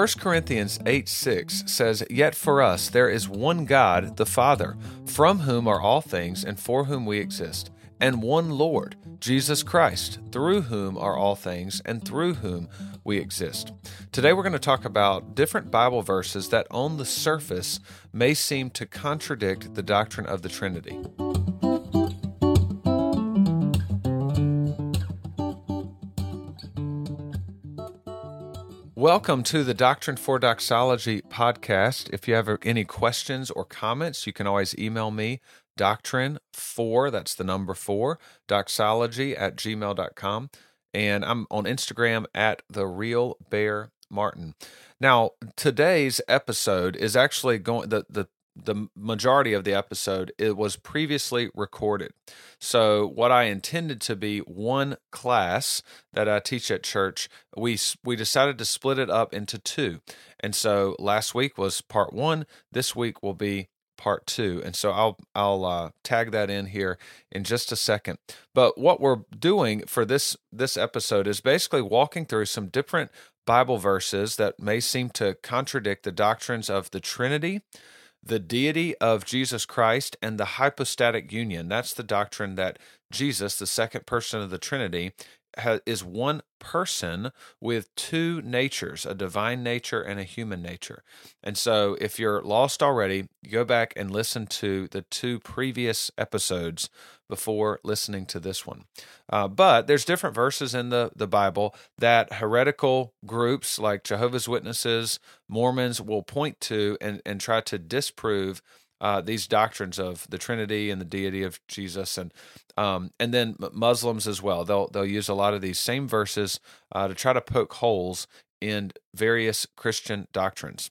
1 Corinthians 8 6 says, Yet for us there is one God, the Father, from whom are all things and for whom we exist, and one Lord, Jesus Christ, through whom are all things and through whom we exist. Today we're going to talk about different Bible verses that on the surface may seem to contradict the doctrine of the Trinity. Welcome to the Doctrine for Doxology podcast. If you have any questions or comments, you can always email me, doctrine for, that's the number four, doxology at gmail.com. And I'm on Instagram at the real bear Martin. Now, today's episode is actually going the the the majority of the episode it was previously recorded. So what i intended to be one class that i teach at church we we decided to split it up into two. And so last week was part one this week will be part two. And so i'll i'll uh, tag that in here in just a second. But what we're doing for this this episode is basically walking through some different bible verses that may seem to contradict the doctrines of the trinity the deity of Jesus Christ and the hypostatic union. That's the doctrine that Jesus, the second person of the Trinity, is one person with two natures, a divine nature and a human nature. And so, if you're lost already, go back and listen to the two previous episodes before listening to this one. Uh, but there's different verses in the, the Bible that heretical groups like Jehovah's Witnesses, Mormons will point to and, and try to disprove uh, these doctrines of the Trinity and the deity of Jesus, and um, and then Muslims as well. They'll they'll use a lot of these same verses uh, to try to poke holes in various Christian doctrines.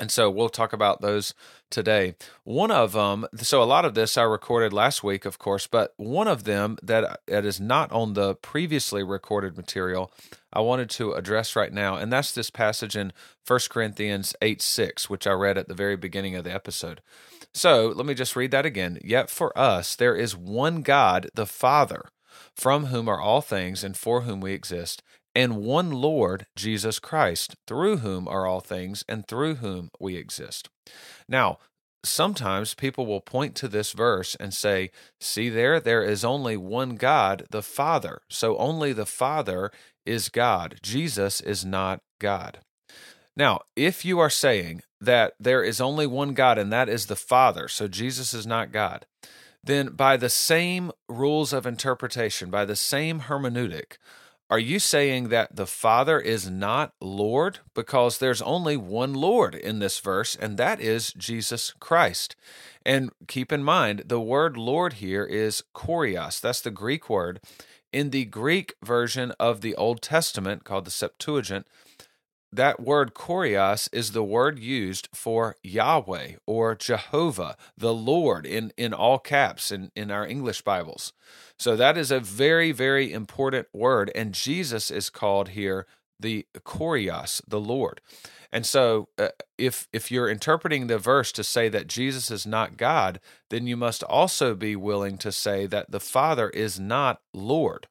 And so we'll talk about those today. One of them, so a lot of this I recorded last week, of course, but one of them that, uh, that is not on the previously recorded material, I wanted to address right now. And that's this passage in 1 Corinthians 8 6, which I read at the very beginning of the episode. So let me just read that again. Yet for us, there is one God, the Father, from whom are all things and for whom we exist and one Lord, Jesus Christ, through whom are all things and through whom we exist. Now, sometimes people will point to this verse and say, See there, there is only one God, the Father. So only the Father is God. Jesus is not God. Now, if you are saying that there is only one God and that is the Father, so Jesus is not God, then by the same rules of interpretation, by the same hermeneutic, are you saying that the Father is not Lord? Because there's only one Lord in this verse, and that is Jesus Christ. And keep in mind, the word Lord here is kurios. That's the Greek word. In the Greek version of the Old Testament, called the Septuagint, that word kurios is the word used for Yahweh or Jehovah, the Lord, in, in all caps in, in our English Bibles. So that is a very, very important word. And Jesus is called here the kurios, the Lord. And so, uh, if if you're interpreting the verse to say that Jesus is not God, then you must also be willing to say that the Father is not Lord.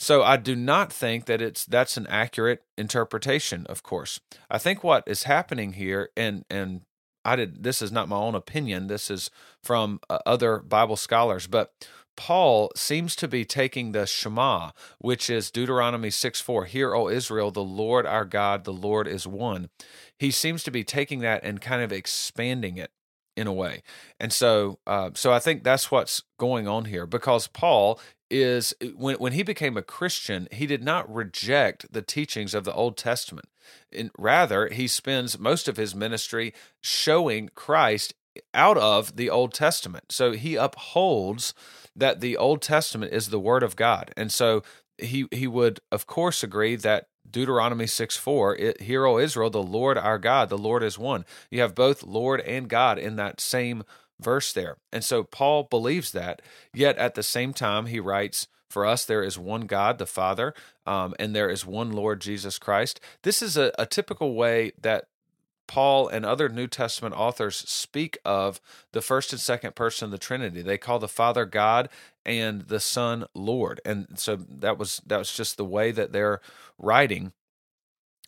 So I do not think that it's that's an accurate interpretation, of course. I think what is happening here and and I did this is not my own opinion, this is from uh, other Bible scholars, but Paul seems to be taking the Shema, which is Deuteronomy 6 4, Hear, O Israel, the Lord our God, the Lord is one. He seems to be taking that and kind of expanding it in a way. And so, uh, so I think that's what's going on here because Paul is when when he became a Christian, he did not reject the teachings of the Old Testament. And rather, he spends most of his ministry showing Christ out of the Old Testament. So he upholds that the Old Testament is the Word of God, and so he he would of course agree that Deuteronomy 6 4, Hear, O Israel, the Lord our God, the Lord is one. You have both Lord and God in that same verse there. And so Paul believes that, yet at the same time, he writes, For us, there is one God, the Father, um, and there is one Lord Jesus Christ. This is a, a typical way that Paul and other New Testament authors speak of the first and second person of the Trinity. They call the Father God and the Son Lord. And so that was that was just the way that they're writing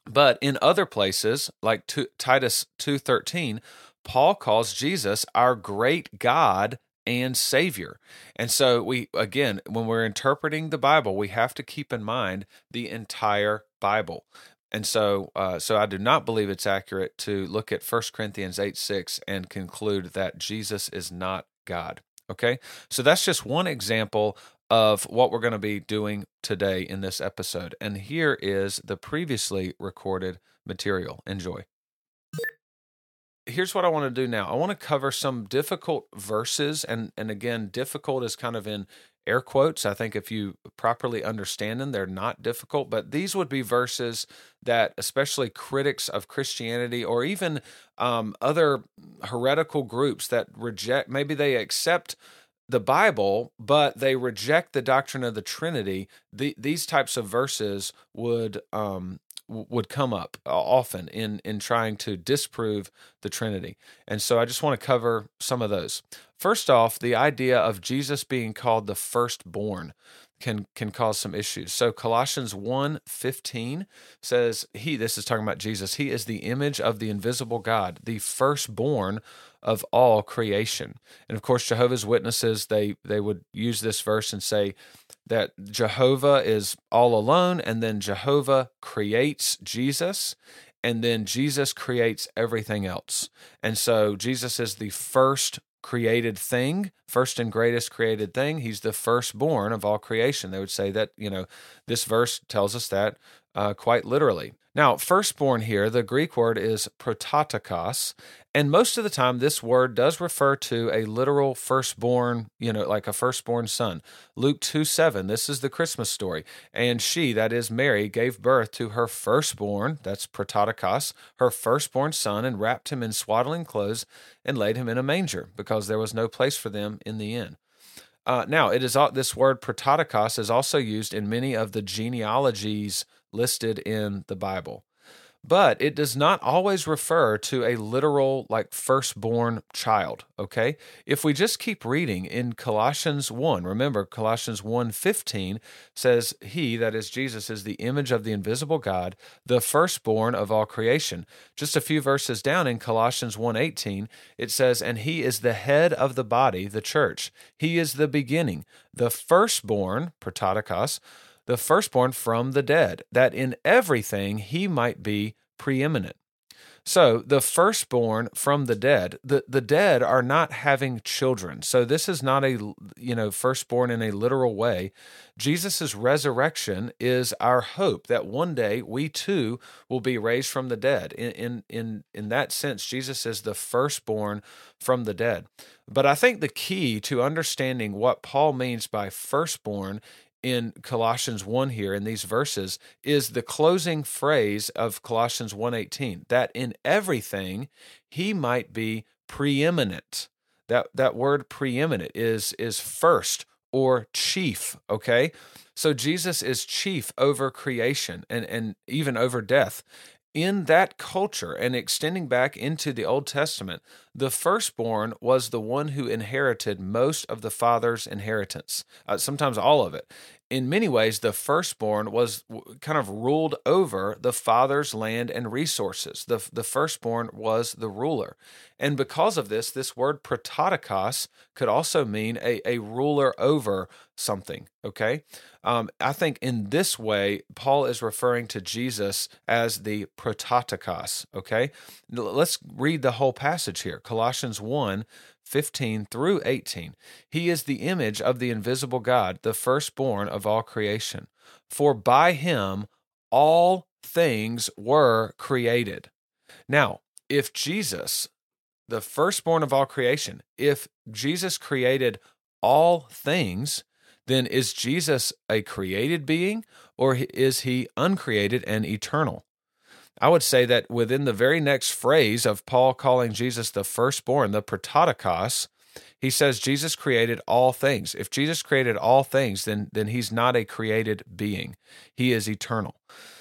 But in other places, like Titus 2:13, Paul calls Jesus our great God and Savior. And so we again, when we're interpreting the Bible, we have to keep in mind the entire Bible. And so, uh, so I do not believe it's accurate to look at 1 Corinthians 8 6 and conclude that Jesus is not God. Okay. So that's just one example of what we're going to be doing today in this episode. And here is the previously recorded material. Enjoy. Here's what I want to do now. I want to cover some difficult verses and and again difficult is kind of in air quotes. I think if you properly understand them, they're not difficult, but these would be verses that, especially critics of Christianity or even um, other heretical groups that reject, maybe they accept the Bible, but they reject the doctrine of the Trinity. The, these types of verses would um, would come up uh, often in in trying to disprove the Trinity. And so I just want to cover some of those. First off, the idea of Jesus being called the firstborn can can cause some issues. So Colossians 1:15 says he this is talking about Jesus. He is the image of the invisible God, the firstborn of all creation. And of course Jehovah's Witnesses they they would use this verse and say that Jehovah is all alone and then Jehovah creates Jesus and then Jesus creates everything else. And so Jesus is the first created thing, first and greatest created thing. He's the firstborn of all creation. They would say that, you know, this verse tells us that uh, quite literally. Now, firstborn here, the Greek word is prototokos, and most of the time this word does refer to a literal firstborn, you know, like a firstborn son. Luke 2 7, this is the Christmas story. And she, that is Mary, gave birth to her firstborn, that's prototokos, her firstborn son, and wrapped him in swaddling clothes and laid him in a manger, because there was no place for them in the inn. Uh, now, it is this word prototokos is also used in many of the genealogies listed in the Bible. But it does not always refer to a literal, like, firstborn child, okay? If we just keep reading in Colossians 1, remember Colossians 1.15 says, He, that is Jesus, is the image of the invisible God, the firstborn of all creation. Just a few verses down in Colossians 1.18, it says, And He is the head of the body, the church. He is the beginning, the firstborn, prototokos, the firstborn from the dead, that in everything he might be preeminent. So the firstborn from the dead, the, the dead are not having children. So this is not a you know firstborn in a literal way. Jesus' resurrection is our hope that one day we too will be raised from the dead. In in in, in that sense, Jesus is the firstborn from the dead. But I think the key to understanding what Paul means by firstborn in Colossians 1 here in these verses is the closing phrase of Colossians 1:18 that in everything he might be preeminent. That that word preeminent is is first or chief, okay? So Jesus is chief over creation and and even over death in that culture and extending back into the Old Testament, the firstborn was the one who inherited most of the father's inheritance, uh, sometimes all of it. In many ways, the firstborn was kind of ruled over the father's land and resources. The, the firstborn was the ruler. And because of this, this word prototokos could also mean a, a ruler over something, okay? Um, I think in this way, Paul is referring to Jesus as the prototokos. Okay, let's read the whole passage here Colossians 1 15 through 18. He is the image of the invisible God, the firstborn of all creation. For by him all things were created. Now, if Jesus, the firstborn of all creation, if Jesus created all things, then is Jesus a created being or is he uncreated and eternal? I would say that within the very next phrase of Paul calling Jesus the firstborn, the prototokos, he says Jesus created all things. If Jesus created all things, then, then he's not a created being, he is eternal.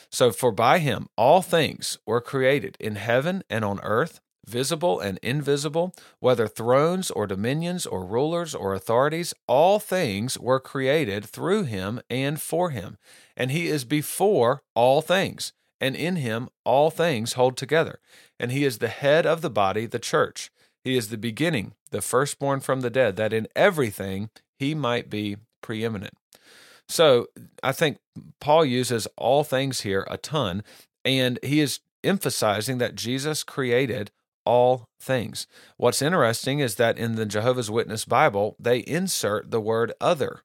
So, for by him all things were created in heaven and on earth visible and invisible, whether thrones or dominions or rulers or authorities, all things were created through him and for him. And he is before all things, and in him all things hold together. And he is the head of the body, the church. He is the beginning, the firstborn from the dead, that in everything he might be preeminent. So I think Paul uses all things here a ton, and he is emphasizing that Jesus created all things. What's interesting is that in the Jehovah's Witness Bible, they insert the word other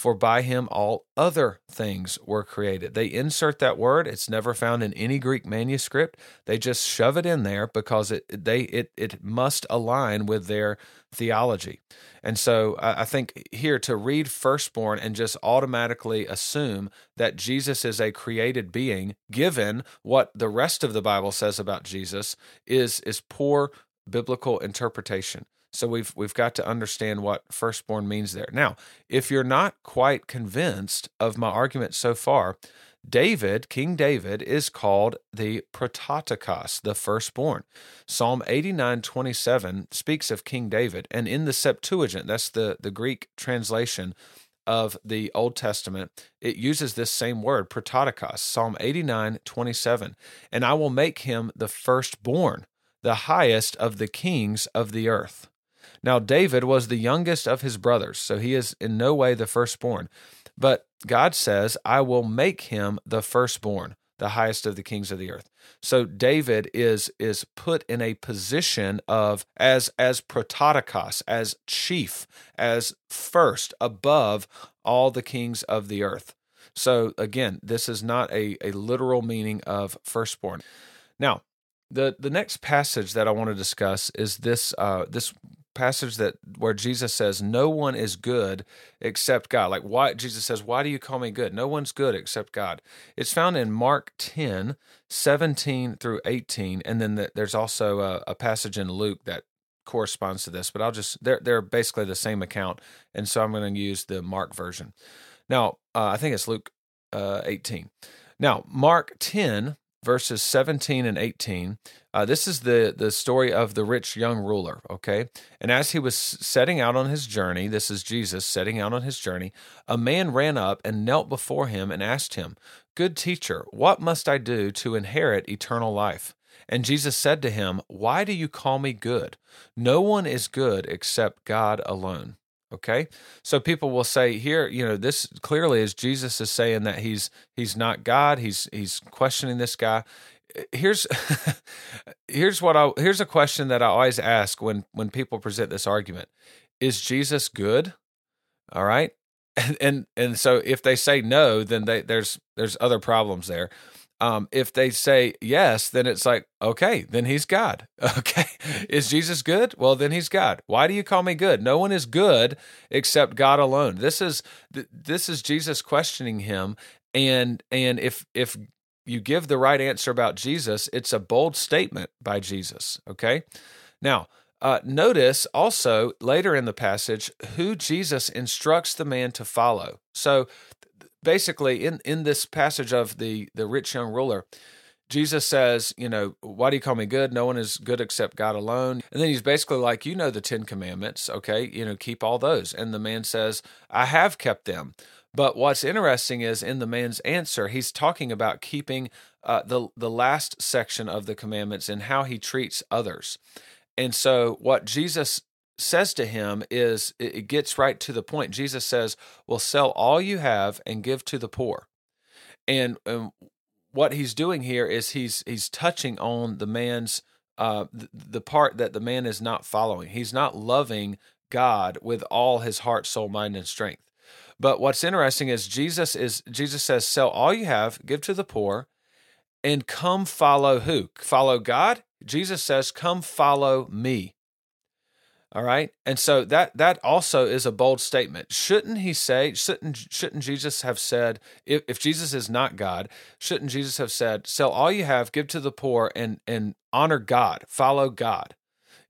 for by him all other things were created. They insert that word. It's never found in any Greek manuscript. They just shove it in there because it they it it must align with their theology. And so I think here to read firstborn and just automatically assume that Jesus is a created being, given what the rest of the Bible says about Jesus, is is poor biblical interpretation. So we've we've got to understand what firstborn means there. Now, if you're not quite convinced of my argument so far, David, King David, is called the prototokos, the firstborn. Psalm 89 27 speaks of King David, and in the Septuagint, that's the, the Greek translation of the Old Testament, it uses this same word, prototokos, Psalm 89 27. And I will make him the firstborn, the highest of the kings of the earth. Now, David was the youngest of his brothers, so he is in no way the firstborn. But God says, I will make him the firstborn, the highest of the kings of the earth. So David is is put in a position of as as prototokos, as chief, as first above all the kings of the earth. So again, this is not a, a literal meaning of firstborn. Now, the the next passage that I want to discuss is this uh, this passage that where Jesus says no one is good except God. Like why Jesus says, "Why do you call me good? No one's good except God." It's found in Mark 10, 17 through 18, and then the, there's also a, a, passage in Luke that corresponds to this, but I'll just they're they're basically the same account, and so I'm going to use the Mark version. Now, uh, I think it's Luke uh, 18. Now, Mark 10 verses 17 and 18. Uh, this is the, the story of the rich young ruler, okay? And as he was setting out on his journey, this is Jesus setting out on his journey, a man ran up and knelt before him and asked him, Good teacher, what must I do to inherit eternal life? And Jesus said to him, Why do you call me good? No one is good except God alone. Okay, so people will say here, you know, this clearly is Jesus is saying that he's he's not God. He's he's questioning this guy. Eh, here's here's what I here's a question that I always ask when when people present this argument: Is Jesus good? All right, and and, and so if they say no, then they, there's there's other problems there. Um, if they say yes, then it's like, okay, then he's God. Okay. Is Jesus good? Well, then he's God. Why do you call me good? No one is good except God alone. This is this is Jesus questioning him. And and if if you give the right answer about Jesus, it's a bold statement by Jesus. Okay. Now, uh, notice also later in the passage who Jesus instructs the man to follow. So basically in in this passage of the the rich young ruler Jesus says, you know, why do you call me good? No one is good except God alone. And then he's basically like, you know, the 10 commandments, okay? You know, keep all those. And the man says, I have kept them. But what's interesting is in the man's answer, he's talking about keeping uh, the the last section of the commandments and how he treats others. And so, what Jesus says to him is it gets right to the point. Jesus says, Well, sell all you have and give to the poor. And, and what he's doing here is he's he's touching on the man's uh, the, the part that the man is not following. He's not loving God with all his heart, soul, mind, and strength. But what's interesting is Jesus is Jesus says, "Sell all you have, give to the poor, and come follow who? Follow God." Jesus says, "Come follow me." All right. And so that that also is a bold statement. Shouldn't he say, shouldn't shouldn't Jesus have said, if, if Jesus is not God, shouldn't Jesus have said, sell all you have, give to the poor, and and honor God, follow God?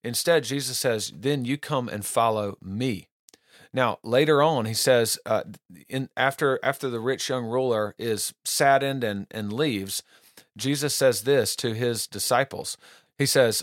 Instead, Jesus says, then you come and follow me. Now, later on, he says, uh, in after after the rich young ruler is saddened and and leaves, Jesus says this to his disciples. He says,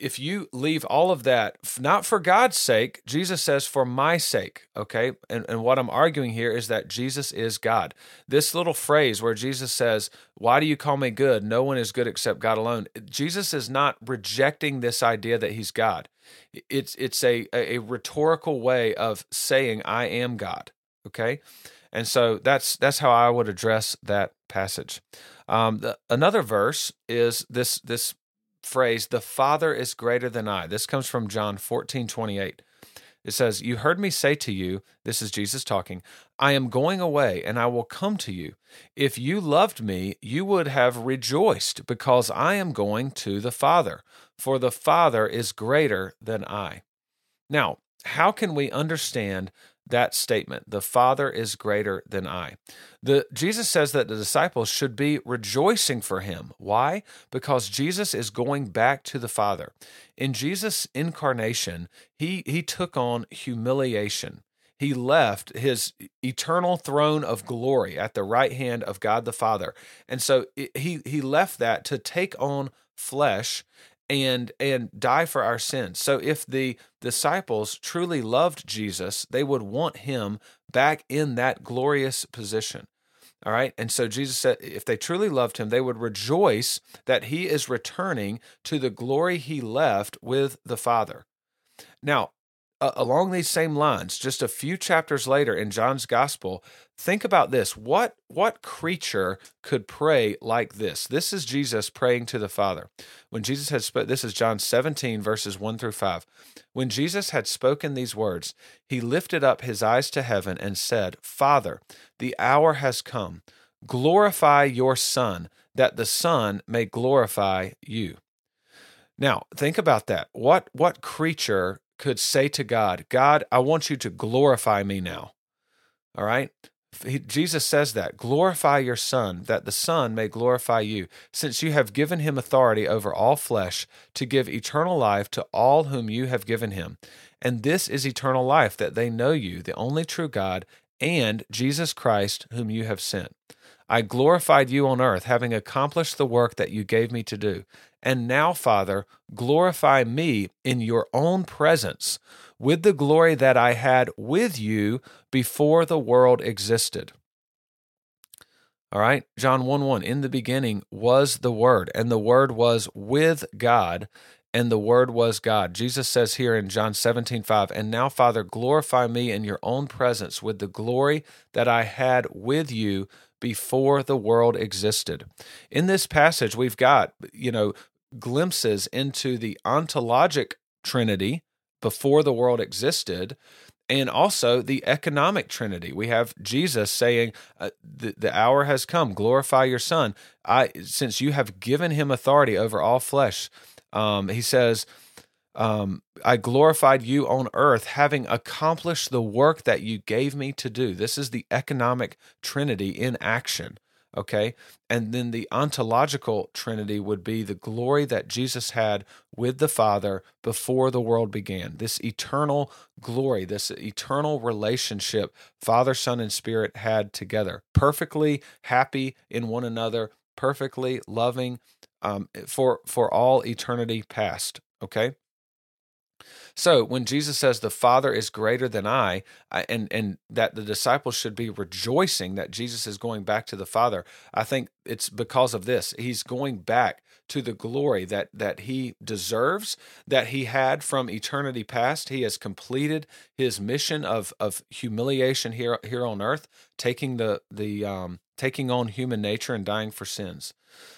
if you leave all of that, not for God's sake, Jesus says, for my sake, okay? And, and what I'm arguing here is that Jesus is God. This little phrase where Jesus says, Why do you call me good? No one is good except God alone. Jesus is not rejecting this idea that he's God. It's, it's a, a rhetorical way of saying, I am God, okay? And so that's that's how I would address that passage. Um, the, another verse is this this phrase, the Father is greater than I. This comes from John 14, 28. It says, You heard me say to you, this is Jesus talking, I am going away and I will come to you. If you loved me, you would have rejoiced because I am going to the Father, for the Father is greater than I. Now, how can we understand that statement the father is greater than i. The jesus says that the disciples should be rejoicing for him. Why? Because jesus is going back to the father. In jesus incarnation he he took on humiliation. He left his eternal throne of glory at the right hand of God the Father. And so he he left that to take on flesh and and die for our sins. So if the disciples truly loved Jesus, they would want him back in that glorious position. All right. And so Jesus said if they truly loved him, they would rejoice that he is returning to the glory he left with the Father. Now, uh, along these same lines, just a few chapters later in John's gospel, think about this. What what creature could pray like this? This is Jesus praying to the Father. When Jesus had spoken, this is John 17 verses 1 through 5. When Jesus had spoken these words, he lifted up his eyes to heaven and said, "Father, the hour has come. Glorify your Son, that the Son may glorify you." Now, think about that. What what creature could say to God, God, I want you to glorify me now. All right? He, Jesus says that glorify your Son, that the Son may glorify you, since you have given him authority over all flesh to give eternal life to all whom you have given him. And this is eternal life, that they know you, the only true God, and Jesus Christ, whom you have sent. I glorified you on earth, having accomplished the work that you gave me to do. And now, Father, glorify me in your own presence with the glory that I had with you before the world existed. All right, John 1 1. In the beginning was the Word, and the Word was with God, and the Word was God. Jesus says here in John 17 5, And now, Father, glorify me in your own presence with the glory that I had with you before the world existed. In this passage, we've got, you know, glimpses into the ontologic trinity before the world existed and also the economic trinity. We have jesus saying uh, the, the hour has come. Glorify your son. I since you have given him authority over all flesh um, he says um, I glorified you on earth, having accomplished the work that you gave me to do. This is the economic trinity in action. Okay. And then the ontological trinity would be the glory that Jesus had with the Father before the world began. This eternal glory, this eternal relationship Father, Son, and Spirit had together, perfectly happy in one another, perfectly loving um, for, for all eternity past. Okay. So when Jesus says the Father is greater than I, and and that the disciples should be rejoicing that Jesus is going back to the Father, I think it's because of this. He's going back to the glory that that he deserves, that he had from eternity past. He has completed his mission of of humiliation here here on earth, taking the the um, taking on human nature and dying for sins.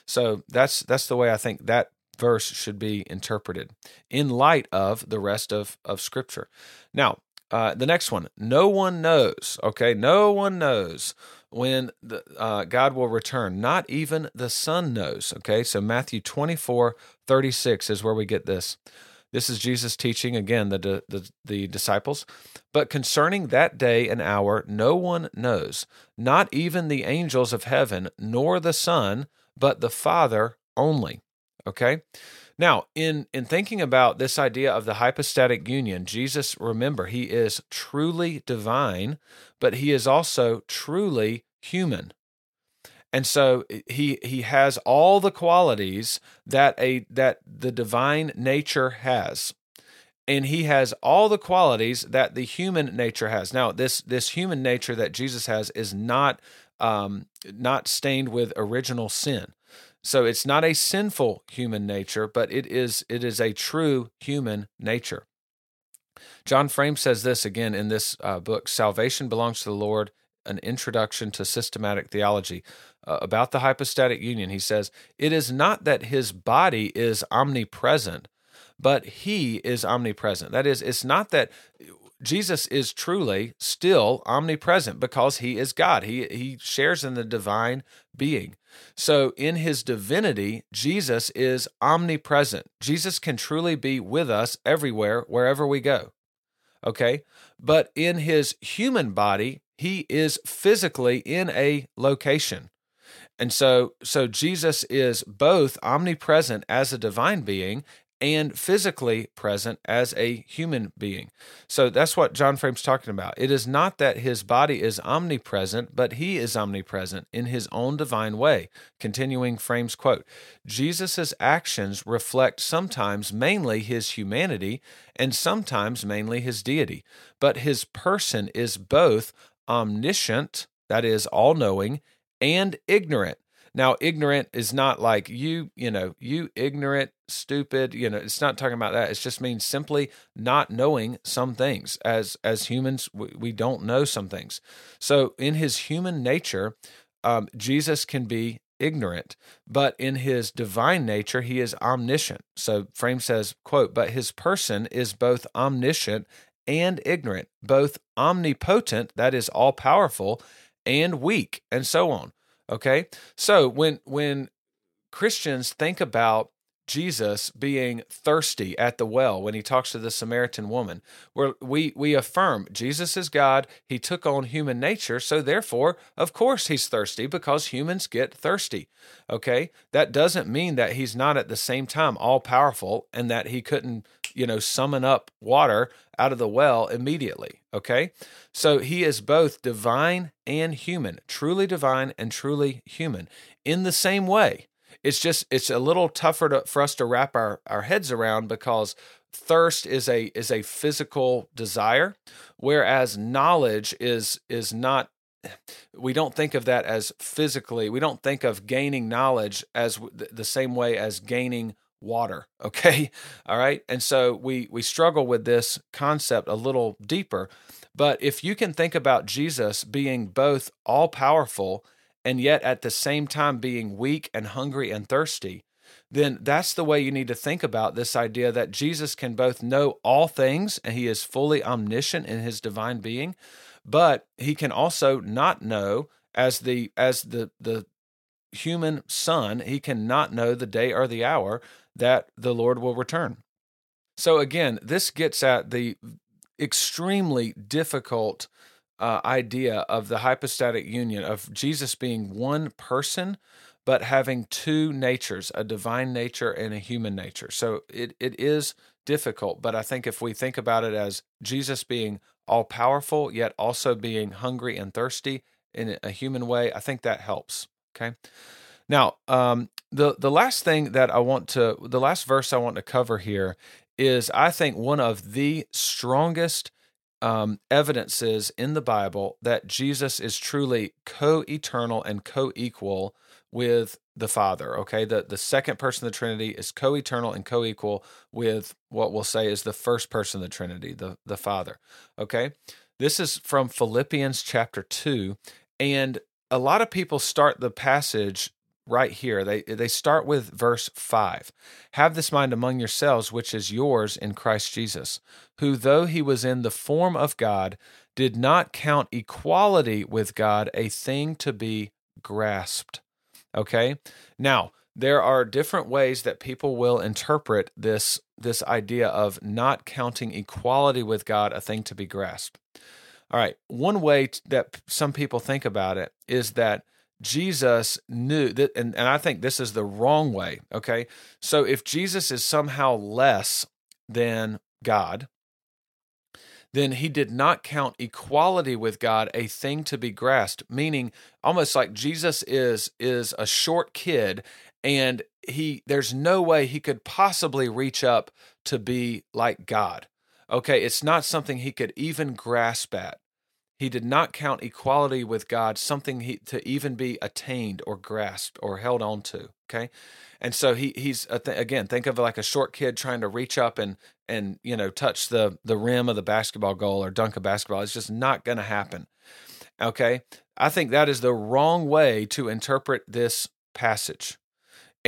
So that's that's the way I think that verse should be interpreted in light of the rest of, of Scripture. Now, uh, the next one, no one knows, okay? No one knows when the, uh, God will return. Not even the Son knows, okay? So Matthew 24 36 is where we get this. This is Jesus teaching again the, the, the disciples. But concerning that day and hour, no one knows, not even the angels of heaven, nor the Son, but the Father only. Okay? Now, in in thinking about this idea of the hypostatic union, Jesus, remember, he is truly divine, but he is also truly human. And so he he has all the qualities that a that the divine nature has. And he has all the qualities that the human nature has. Now, this this human nature that Jesus has is not um, not stained with original sin. So it's not a sinful human nature, but it is it is a true human nature. John Frame says this again in this uh, book Salvation Belongs to the Lord, an introduction to systematic theology. Uh, about the hypostatic union, he says, It is not that his body is omnipresent, but he is omnipresent. That is, it's not that Jesus is truly still omnipresent because he is God. He he shares in the divine being. So in his divinity, Jesus is omnipresent. Jesus can truly be with us everywhere wherever we go. Okay? But in his human body, he is physically in a location. And so so Jesus is both omnipresent as a divine being and physically present as a human being. So that's what John Frame's talking about. It is not that his body is omnipresent, but he is omnipresent in his own divine way. Continuing Frame's quote Jesus' actions reflect sometimes mainly his humanity and sometimes mainly his deity, but his person is both omniscient, that is, all knowing, and ignorant now, ignorant is not like you, you know, you ignorant, stupid, you know, it's not talking about that. It just means simply not knowing some things. As as humans, we, we don't know some things. So in his human nature, um, Jesus can be ignorant, but in his divine nature, he is omniscient. So Frame says, quote, but his person is both omniscient and ignorant, both omnipotent, that is all powerful, and weak, and so on. Okay? So when when Christians think about Jesus being thirsty at the well when he talks to the Samaritan woman, where we we affirm Jesus is God, he took on human nature, so therefore, of course he's thirsty because humans get thirsty. Okay? That doesn't mean that he's not at the same time all powerful and that he couldn't, you know, summon up water out of the well immediately. Okay? So he is both divine and human, truly divine and truly human in the same way. It's just it's a little tougher to, for us to wrap our, our heads around because thirst is a is a physical desire, whereas knowledge is is not we don't think of that as physically we don't think of gaining knowledge as the same way as gaining water okay? All right? And so we we struggle with this concept a little deeper but if you can think about Jesus being both all powerful and yet at the same time being weak and hungry and thirsty then that's the way you need to think about this idea that Jesus can both know all things and he is fully omniscient in his divine being but he can also not know as the as the the human son he cannot know the day or the hour that the Lord will return. So, again, this gets at the extremely difficult uh, idea of the hypostatic union of Jesus being one person, but having two natures a divine nature and a human nature. So, it, it is difficult, but I think if we think about it as Jesus being all powerful, yet also being hungry and thirsty in a human way, I think that helps. Okay. Now, um, the the last thing that I want to the last verse I want to cover here is I think one of the strongest um, evidences in the Bible that Jesus is truly co-eternal and co-equal with the Father. Okay, the the second person of the Trinity is co-eternal and co-equal with what we'll say is the first person of the Trinity, the the Father. Okay, this is from Philippians chapter two, and a lot of people start the passage right here. They they start with verse 5. Have this mind among yourselves which is yours in Christ Jesus, who though he was in the form of God, did not count equality with God a thing to be grasped. Okay? Now, there are different ways that people will interpret this this idea of not counting equality with God a thing to be grasped. All right, one way that some people think about it is that Jesus knew that, and, and I think this is the wrong way. Okay. So if Jesus is somehow less than God, then he did not count equality with God a thing to be grasped, meaning almost like Jesus is is a short kid and he there's no way he could possibly reach up to be like God. Okay, it's not something he could even grasp at. He did not count equality with God something he, to even be attained or grasped or held on to. Okay, and so he he's uh, again think of like a short kid trying to reach up and and you know touch the the rim of the basketball goal or dunk a basketball. It's just not going to happen. Okay, I think that is the wrong way to interpret this passage.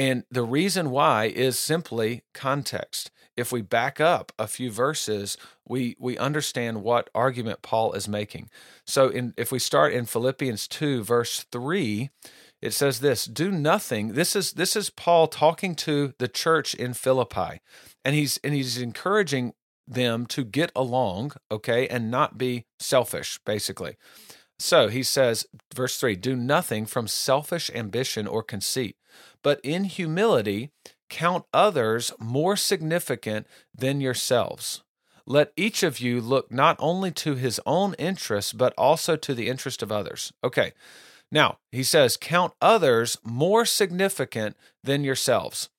And the reason why is simply context. If we back up a few verses, we we understand what argument Paul is making. So in if we start in Philippians 2 verse 3, it says this, do nothing. This is this is Paul talking to the church in Philippi. And he's and he's encouraging them to get along, okay, and not be selfish basically. So he says, verse 3 Do nothing from selfish ambition or conceit, but in humility count others more significant than yourselves. Let each of you look not only to his own interests, but also to the interest of others. Okay, now he says, Count others more significant than yourselves.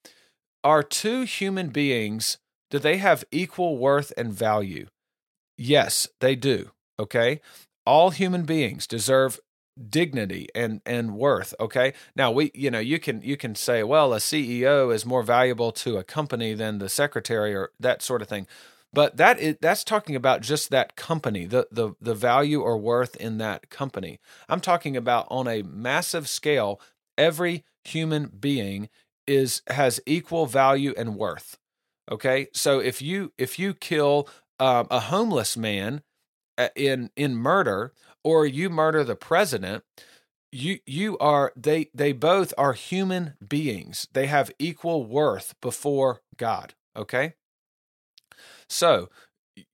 Are two human beings, do they have equal worth and value? Yes, they do. Okay all human beings deserve dignity and and worth okay? Now we you know you can you can say well a ceo is more valuable to a company than the secretary or that sort of thing. But that is that's talking about just that company the the the value or worth in that company. I'm talking about on a massive scale every human being is has equal value and worth okay? So if you if you kill um, a homeless man in in murder or you murder the president you you are they they both are human beings. They have equal worth before god okay? So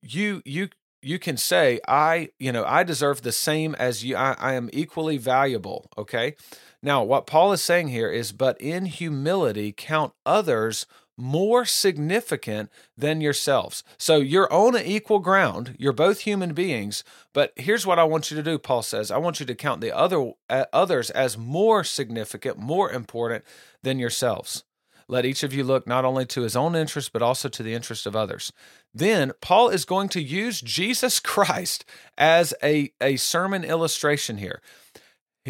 you you you can say i you know i deserve the same as you I, I am equally valuable okay? Now what paul is saying here is but in humility count others more significant than yourselves. So you're on an equal ground. You're both human beings. But here's what I want you to do, Paul says. I want you to count the other uh, others as more significant, more important than yourselves. Let each of you look not only to his own interest, but also to the interest of others. Then Paul is going to use Jesus Christ as a, a sermon illustration here.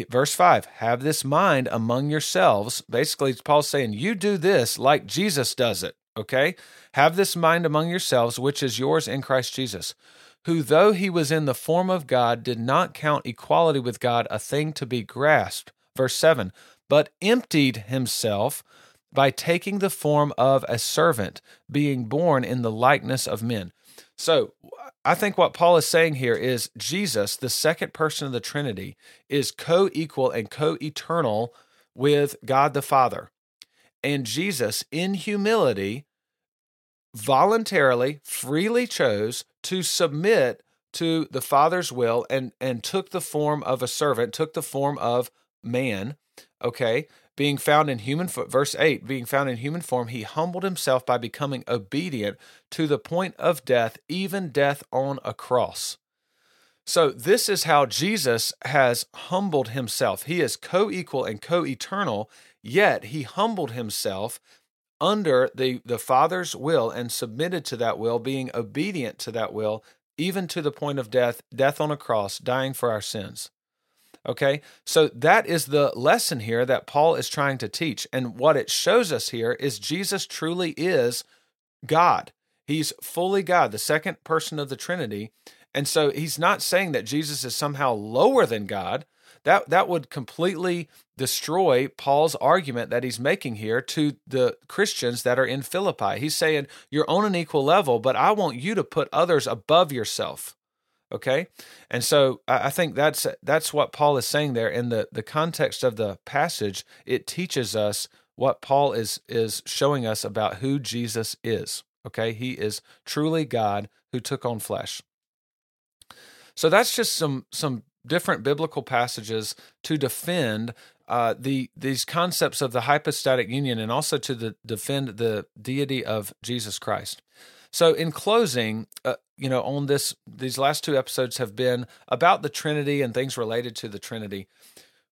Verse 5 Have this mind among yourselves. Basically, Paul's saying, You do this like Jesus does it. Okay? Have this mind among yourselves, which is yours in Christ Jesus, who, though he was in the form of God, did not count equality with God a thing to be grasped. Verse 7 But emptied himself by taking the form of a servant, being born in the likeness of men. So I think what Paul is saying here is Jesus, the second person of the Trinity, is co equal and co eternal with God the Father. And Jesus, in humility, voluntarily, freely chose to submit to the Father's will and, and took the form of a servant, took the form of man, okay, being found in human verse 8 being found in human form he humbled himself by becoming obedient to the point of death even death on a cross. So this is how jesus has humbled himself. He is co-equal and co-eternal yet he humbled himself under the the father's will and submitted to that will being obedient to that will even to the point of death death on a cross dying for our sins Okay, so that is the lesson here that Paul is trying to teach. And what it shows us here is Jesus truly is God. He's fully God, the second person of the Trinity. And so he's not saying that Jesus is somehow lower than God. That, that would completely destroy Paul's argument that he's making here to the Christians that are in Philippi. He's saying, You're on an equal level, but I want you to put others above yourself. Okay, and so I think that's that's what Paul is saying there. In the the context of the passage, it teaches us what Paul is is showing us about who Jesus is. Okay, he is truly God who took on flesh. So that's just some some different biblical passages to defend uh, the these concepts of the hypostatic union and also to the, defend the deity of Jesus Christ. So, in closing, uh, you know, on this, these last two episodes have been about the Trinity and things related to the Trinity.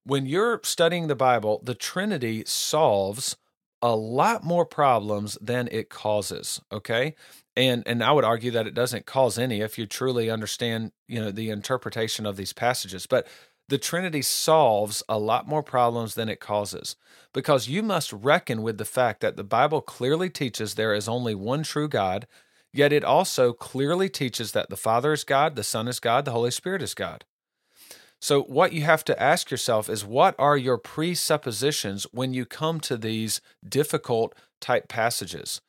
When you're studying the Bible, the Trinity solves a lot more problems than it causes. Okay, and and I would argue that it doesn't cause any if you truly understand, you know, the interpretation of these passages. But the Trinity solves a lot more problems than it causes because you must reckon with the fact that the Bible clearly teaches there is only one true God Yet it also clearly teaches that the Father is God, the Son is God, the Holy Spirit is God. So, what you have to ask yourself is what are your presuppositions when you come to these difficult type passages?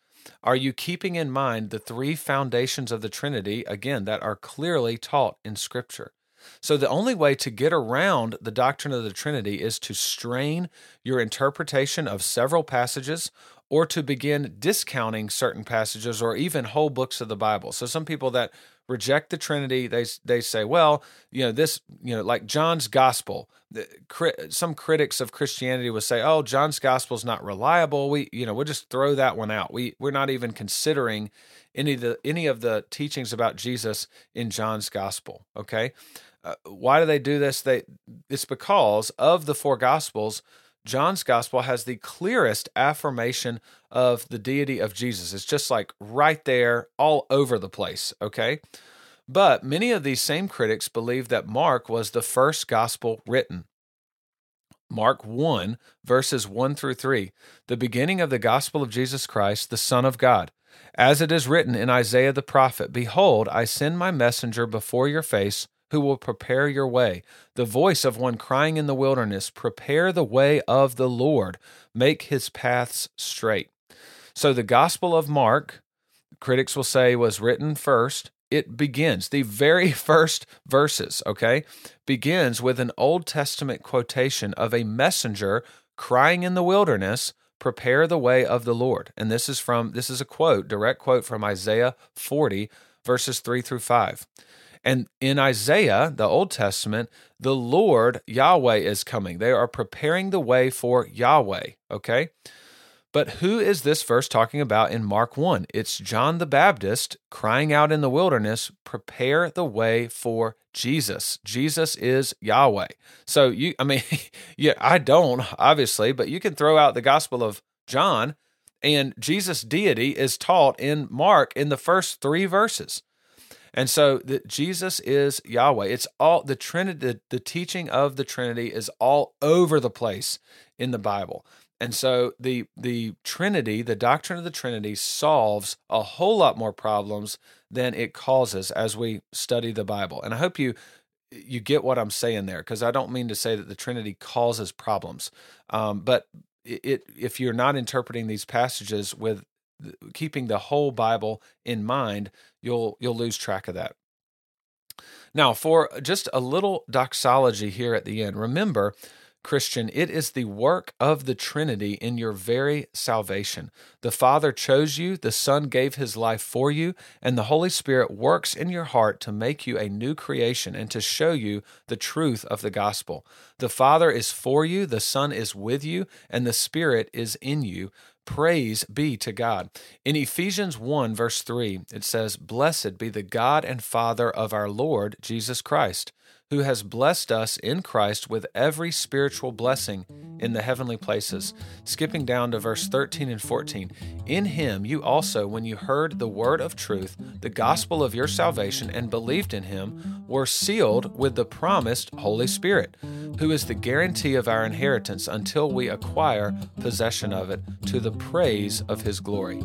Are you keeping in mind the three foundations of the Trinity, again, that are clearly taught in Scripture? So, the only way to get around the doctrine of the Trinity is to strain your interpretation of several passages or to begin discounting certain passages or even whole books of the Bible. So some people that reject the Trinity, they they say, well, you know, this, you know, like John's gospel. Some critics of Christianity would say, "Oh, John's gospel is not reliable. We, you know, we'll just throw that one out. We we're not even considering any of the any of the teachings about Jesus in John's gospel." Okay, uh, why do they do this? They it's because of the four gospels John's gospel has the clearest affirmation of the deity of Jesus. It's just like right there, all over the place, okay? But many of these same critics believe that Mark was the first gospel written. Mark 1, verses 1 through 3, the beginning of the gospel of Jesus Christ, the Son of God. As it is written in Isaiah the prophet Behold, I send my messenger before your face who will prepare your way. The voice of one crying in the wilderness, Prepare the way of the Lord, make his paths straight. So the Gospel of Mark, critics will say, was written first. It begins, the very first verses, okay, begins with an Old Testament quotation of a messenger crying in the wilderness, prepare the way of the Lord. And this is from this is a quote, direct quote from Isaiah 40 verses 3 through 5. And in Isaiah, the Old Testament, the Lord Yahweh is coming. They are preparing the way for Yahweh, okay? But who is this verse talking about in Mark 1? It's John the Baptist crying out in the wilderness, prepare the way for Jesus. Jesus is Yahweh. So you I mean, yeah, I don't obviously, but you can throw out the gospel of John and Jesus deity is taught in Mark in the first 3 verses. And so the, Jesus is Yahweh. It's all the Trinity, the, the teaching of the Trinity is all over the place in the Bible. And so the the Trinity, the doctrine of the Trinity solves a whole lot more problems than it causes as we study the Bible. And I hope you you get what I'm saying there because I don't mean to say that the Trinity causes problems. Um, but it, if you're not interpreting these passages with keeping the whole Bible in mind, you'll you'll lose track of that. Now, for just a little doxology here at the end, remember Christian, it is the work of the Trinity in your very salvation. The Father chose you, the Son gave his life for you, and the Holy Spirit works in your heart to make you a new creation and to show you the truth of the gospel. The Father is for you, the Son is with you, and the Spirit is in you. Praise be to God. In Ephesians 1, verse 3, it says, Blessed be the God and Father of our Lord Jesus Christ who has blessed us in Christ with every spiritual blessing in the heavenly places. Skipping down to verse 13 and 14. In him you also, when you heard the word of truth, the gospel of your salvation, and believed in him, were sealed with the promised Holy Spirit, who is the guarantee of our inheritance until we acquire possession of it to the praise of his glory.